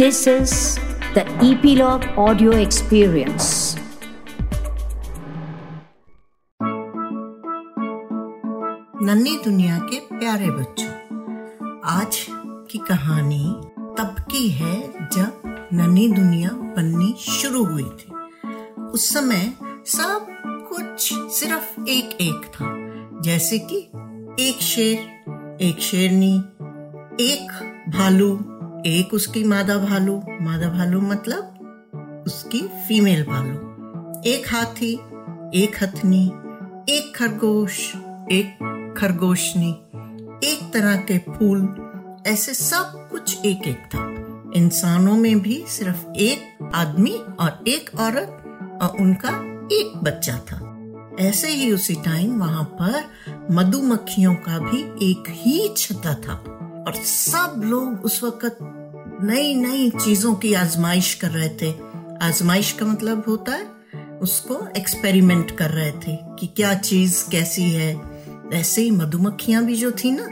This is the Epilogue Audio Experience. नन्ही दुनिया के प्यारे बच्चों, आज की कहानी तब की है जब नन्ही दुनिया बननी शुरू हुई थी उस समय सब कुछ सिर्फ़ एक एक था, जैसे कि एक शेर, एक शेरनी, एक भालू एक उसकी मादा भालू। मादा भालू मतलब उसकी फीमेल भालू। एक हाथी, एक हथनी, एक खरगोश, एक खरगोशनी, एक तरह के फूल, ऐसे सब कुछ एक एक था। इंसानों में भी सिर्फ़ एक आदमी और एक औरत और उनका एक बच्चा था। ऐसे ही उसी टाइम वहाँ पर मधुमक्खियों का भी एक ही छता था और सब लोग उस वक्त नई नई चीज़ों की आजमाइश कर रहे थे। आजमाइश का मतलब होता है, उसको एक्सपेरिमेंट कर रहे थे कि क्या चीज़ कैसी है। ऐसे ही मधुमक्खियाँ भी जो थी ना,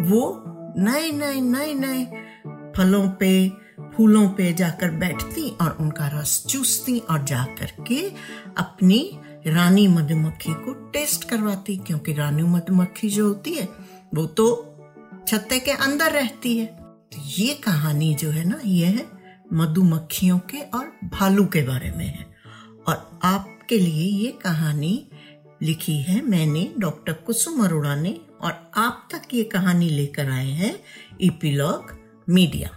वो नए नए नए नए फलों पे, फूलों पे जाकर बैठती और उनका रस चूसती और जाकर के अपनी रानी मधुमक्खी को टेस्ट करवाती। क्योंकि रानी मधुमक्खी जो होती है, वो तो छत्ते के अंदर रहती है। तो ये कहानी जो है ना, ये है मधुमक्खियों के और भालू के बारे में है। और आपके लिए ये कहानी लिखी है मैंने, डॉक्टर कुसुम अरोड़ा ने, और आप तक ये कहानी लेकर आए हैं इपीलॉग मीडिया।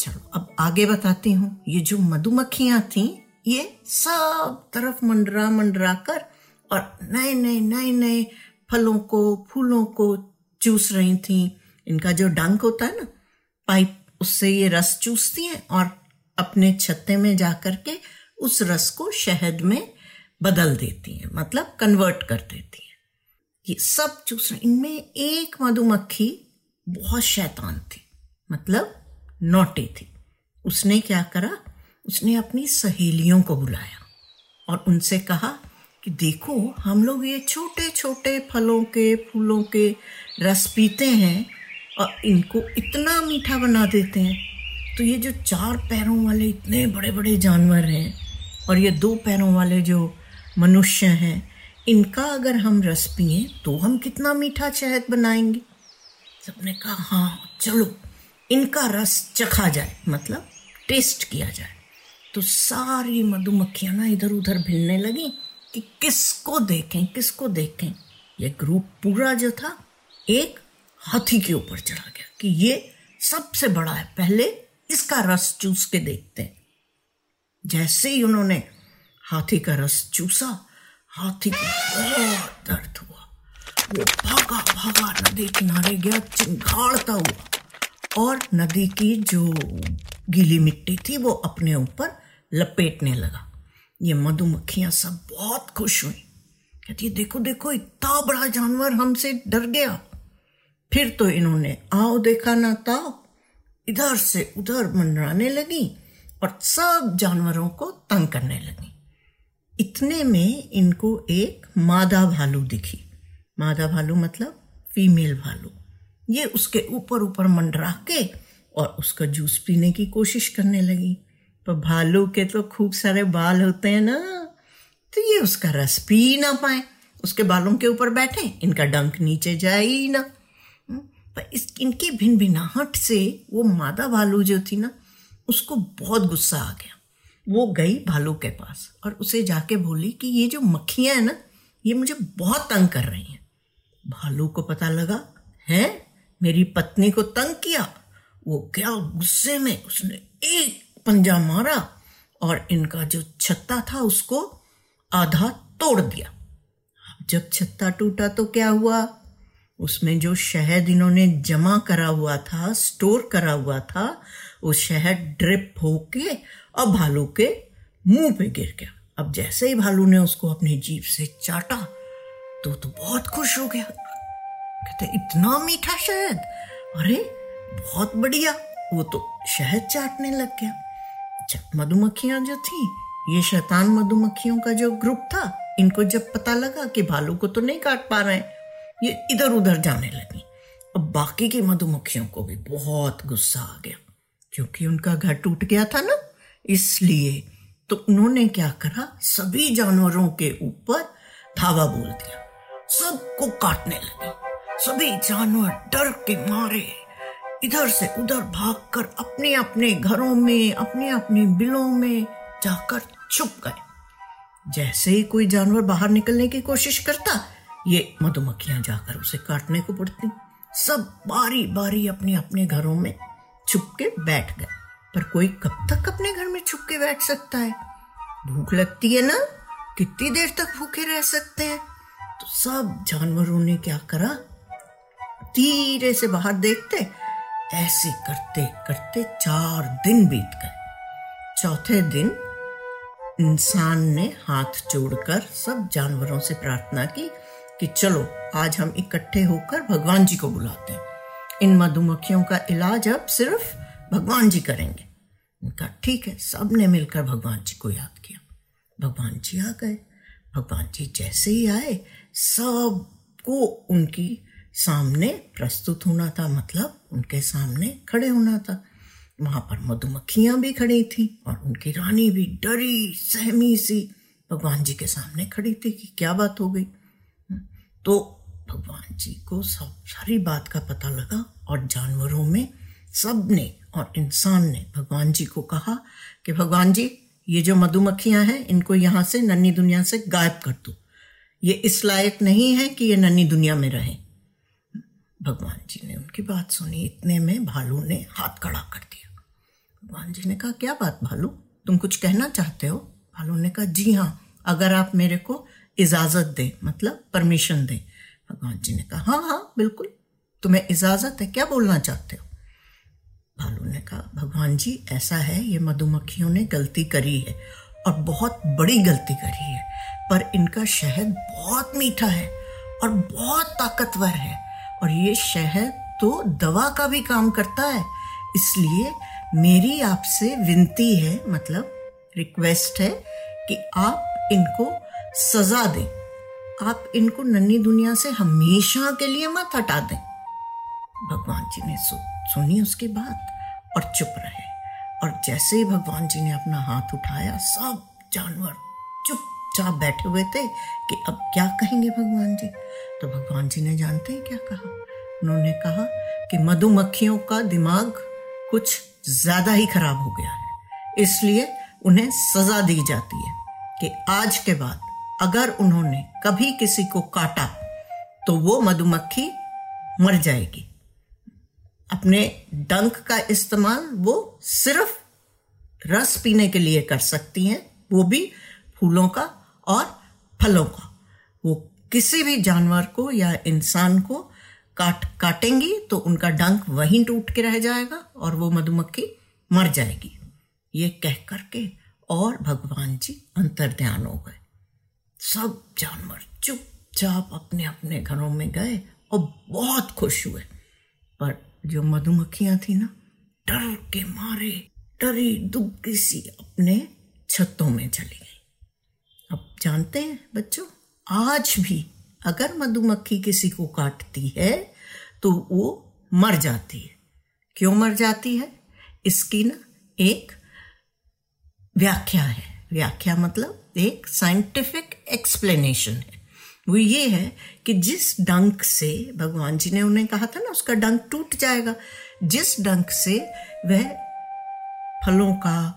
चलो, अब आगे बताती हूँ। ये जो मधुमक्खियाँ थी, ये सब तरफ़ मंडरा मंडरा कर और नए नए नए नए फलों को, फूलों को चूस रही थी। इनका जो डंक होता है ना पाइप उससे ये रस चूसती हैं और अपने छत्ते में जा कर के उस रस को शहद में बदल देती हैं मतलब कन्वर्ट कर देती हैं। ये सब चूस इनमें एक मधुमक्खी बहुत शैतान थी मतलब नोटी थी। उसने क्या करा? उसने अपनी सहेलियों को बुलाया और उनसे कहा कि देखो, हम लोग ये छोटे छोटे फलों के, फूलों के रस पीते हैं और इनको इतना मीठा बना देते हैं। तो ये जो चार पैरों वाले इतने बड़े बड़े जानवर हैं और ये दो पैरों वाले जो मनुष्य हैं, इनका अगर हम रस पिए तो हम कितना मीठा शहद बनाएँगे? सबने कहा हाँ चलो, इनका रस चखा जाए मतलब टेस्ट किया जाए। तो सारी मधुमक्खियाँ ना इधर उधर भिलने लगी कि किसको देखें किसको देखें। ये ग्रुप पूरा जो था, एक हाथी के ऊपर चढ़ा गया कि ये सबसे बड़ा है, पहले इसका रस चूस के देखते हैं। जैसे ही उन्होंने हाथी का रस चूसा, हाथी को बहुत दर्द हुआ। वो भागा भागा नदी किनारे गया, चिंगाड़ता हुआ। और नदी की जो गीली मिट्टी थी, वो अपने ऊपर लपेटने लगा। ये मधुमक्खियाँ सब बहुत खुश हुई। कहती, देखो देखो, इतना बड़ा जानवर हमसे डर गया। फिर तो इन्होंने, आओ देखा ना ताओ। इधर से उधर मंडराने लगी और सब जानवरों को तंग करने लगी। इतने में इनको एक मादा भालू दिखी। मादा भालू मतलब फीमेल भालू। ये उसके ऊपर ऊपर मंडरा के और उसका जूस पीने की कोशिश करने लगी। पर भालू के तो खूब सारे बाल होते हैं ना तो ये उसका रस पी ना पाए। उसके बालों के ऊपर बैठे, इनका डंक नीचे जाए ही ना। पर इस इनकी भिन भिनाहट से वो मादा भालू जो थी ना, उसको बहुत गुस्सा आ गया। वो गई भालू के पास और उसे जाके बोली कि ये जो मक्खियाँ हैं ना, ये मुझे बहुत तंग कर रही हैं। भालू को पता लगा, है? मेरी पत्नी को तंग किया? वो क्या गुस्से में, उसने एक पंजा मारा और इनका जो छत्ता था उसको आधा तोड़ दिया। जब छत्ता टूटा तो क्या हुआ? उसमें जो शहद इन्होंने जमा करा हुआ था, स्टोर करा हुआ था, वो शहद ड्रिप होके अब भालू के मुँह पे गिर गया। अब जैसे ही भालू ने उसको अपनी जीप से चाटा तो तो बहुत खुश हो गया। कहते, इतना मीठा शहद? अरे, बहुत बढ़िया। वो तो शहद चाटने लग गया। अच्छा मधुमक्खियाँ जो थी, ये शैतान मधुमक्खियों का जो ग्रुप था, इनको जब पता लगा कि भालू को तो नहीं काट पा रहे ये इधर उधर जाने लगी। अब बाकी की मधुमक्खियों को भी बहुत गुस्सा आ गया, क्योंकि उनका घर टूट गया था ना। इसलिए तो उन्होंने क्या करा? सभी जानवरों के ऊपर धावा बोल दिया। सबको काटने लगे। सभी जानवर डर के मारे। इधर से उधर भागकर अपने अपने घरों में अपने अपने बिलों में जाकर छुप गए। जैसे ही कोई जानवर बाहर निकलने की कोशिश करता ये मधुमक्खियाँ जाकर उसे काटने को पड़ती। सब बारी बारी अपने अपने घरों में छुप के बैठ गए। पर कोई कब तक अपने घर में छुप के बैठ सकता है? भूख लगती है ना? कितनी देर तक भूखे रह सकते हैं? तो सब जानवरों ने क्या करा? धीरे से बाहर देखते, ऐसे करते करते चार दिन बीत गए। चौथे दिन इंसान ने हाथ जोड़कर सब जानवरों से प्रार्थना की कि चलो, आज हम इकट्ठे होकर भगवान जी को बुलाते हैं। इन मधुमक्खियों का इलाज अब सिर्फ़ भगवान जी करेंगे। उनका ठीक है सबने मिलकर भगवान जी को याद किया। भगवान जी आ गए। भगवान जी जैसे ही आए, सबको उनकी सामने प्रस्तुत होना था मतलब उनके सामने खड़े होना था। वहाँ पर मधुमक्खियाँ भी खड़ी थी और उनकी रानी भी डरी, सहमी सी। भगवान जी के सामने खड़ी थी कि क्या बात हो गई? तो भगवान जी को सब सारी बात का पता लगा और जानवरों में सबने और इंसान ने भगवान जी को कहा कि भगवान जी, ये जो मधुमक्खियाँ हैं, इनको यहाँ से नन्ही दुनिया से गायब कर दो। ये इस लायक नहीं है कि ये नन्ही दुनिया में रहें। भगवान जी ने उनकी बात सुनी, इतने में भालू ने हाथ खड़ा कर दिया। भगवान जी ने कहा, क्या बात भालू? तुम कुछ कहना चाहते हो? भालू ने कहा, जी हाँ अगर आप मेरे को इजाज़त दें मतलब परमिशन दें। भगवान जी ने कहा हाँ हाँ बिल्कुल, तुम्हें इजाज़त है, क्या बोलना चाहते हो? भालू ने कहा, भगवान जी, ऐसा है, ये मधुमक्खियों ने गलती करी है, और बहुत बड़ी गलती करी है, पर इनका शहद बहुत मीठा है और बहुत ताकतवर है, और ये शहद तो दवा का भी काम करता है, इसलिए मेरी आपसे विनती है मतलब रिक्वेस्ट है, कि आप इनको सजा दें। आप इनको नन्ही दुनिया से हमेशा के लिए मत हटा दें। भगवान जी ने सु, सुनी उसकी बात और चुप रहे। और जैसे ही भगवान जी ने अपना हाथ उठाया सब जानवर चुपचाप बैठे हुए थे कि अब क्या कहेंगे भगवान जी। तो भगवान जी ने जानते हैं क्या कहा? उन्होंने कहा कि मधुमक्खियों का दिमाग कुछ ज़्यादा ही खराब हो गया है। इसलिए उन्हें सजा दी जाती है कि आज के बाद अगर उन्होंने कभी किसी को काटा तो वो मधुमक्खी मर जाएगी। अपने डंक का इस्तेमाल वो सिर्फ़ रस पीने के लिए कर सकती हैं, वो भी फूलों का और फलों का। वो किसी भी जानवर को या इंसान को काट, काटेंगी तो उनका डंक वहीं टूट के रह जाएगा और वो मधुमक्खी मर जाएगी। ये कह करके और भगवान जी अंतर ध्यान हो गए। सब जानवर चुपचाप अपने अपने घरों में गए और बहुत खुश हुए। पर जो मधुमक्खियाँ थी ना, डर के मारे, डरी दुग्गी सी अपने छतों में चली गई। अब जानते हैं बच्चों, आज भी अगर मधुमक्खी किसी को काटती है तो वो मर जाती है। क्यों मर जाती है? इसकी ना एक व्याख्या है। व्याख्या मतलब एक साइंटिफिक एक्सप्लेनेशन है। वो ये है कि जिस डंक से, भगवान जी ने उन्हें कहा था ना, उसका डंक टूट जाएगा। जिस डंक से वह फलों का,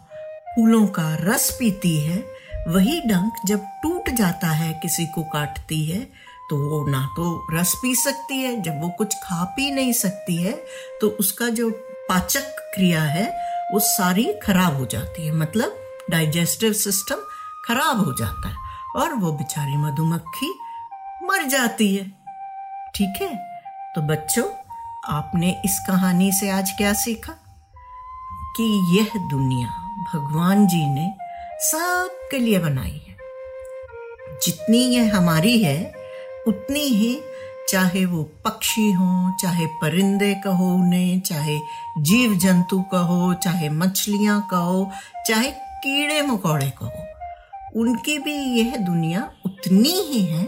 फूलों का रस पीती है, वही डंक जब टूट जाता है, किसी को काटती है तो वो ना तो रस पी सकती है, जब वो कुछ खा पी नहीं सकती है तो उसका जो पाचक क्रिया है, वो सारी खराब हो जाती है। मतलब डाइजेस्टिव सिस्टम खराब हो जाता है और वो बेचारी मधुमक्खी मर जाती है। ठीक है? तो बच्चों, आपने इस कहानी से आज क्या सीखा? कि यह दुनिया भगवान जी ने सबके लिए बनाई है। जितनी यह हमारी है, उतनी ही चाहे वो पक्षी हो, चाहे परिंदे कहो उन्हें, चाहे जीव जंतु कहो, चाहे मछलियाँ कहो, चाहे कीड़े मकोड़े कहो। उनकी भी यह दुनिया उतनी ही है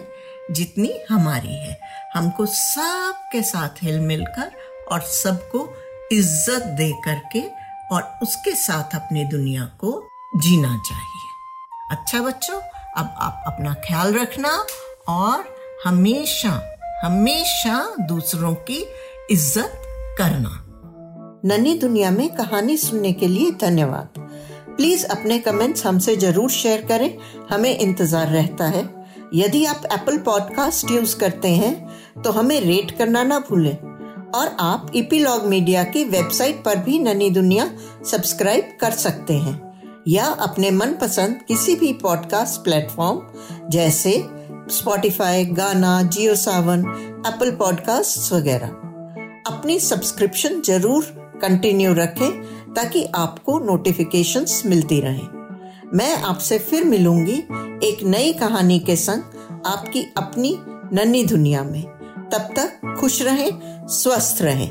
जितनी हमारी है। हमको सबके साथ हिल मिलकर और सबको इज़्ज़त दे करके और उसके साथ अपनी दुनिया को जीना चाहिए। अच्छा बच्चों, अब आप अपना ख्याल रखना और हमेशा हमेशा दूसरों की इज़्ज़त करना। नन्ही दुनिया में कहानी सुनने के लिए धन्यवाद। प्लीज़ अपने कमेंट्स हमसे ज़रूर शेयर करें। हमें इंतज़ार रहता है। यदि आप एप्पल पॉडकास्ट यूज़ करते हैं तो हमें रेट करना ना भूलें। और आप इपीलॉग मीडिया की वेबसाइट पर भी ननी दुनिया सब्सक्राइब कर सकते हैं। या अपने मनपसंद किसी भी पॉडकास्ट प्लेटफॉर्म जैसे स्पॉटिफाई गाना जियो सावन एप्पल पॉडकास्ट वगैरह। अपनी सब्सक्रिप्शन ज़रूर कंटिन्यू रखें। ताकि आपको नोटिफिकेशंस मिलती रहें। मैं आपसे फिर मिलूँगी एक नई कहानी के संग आपकी अपनी नन्ही दुनिया में। तब तक खुश रहें, स्वस्थ रहें।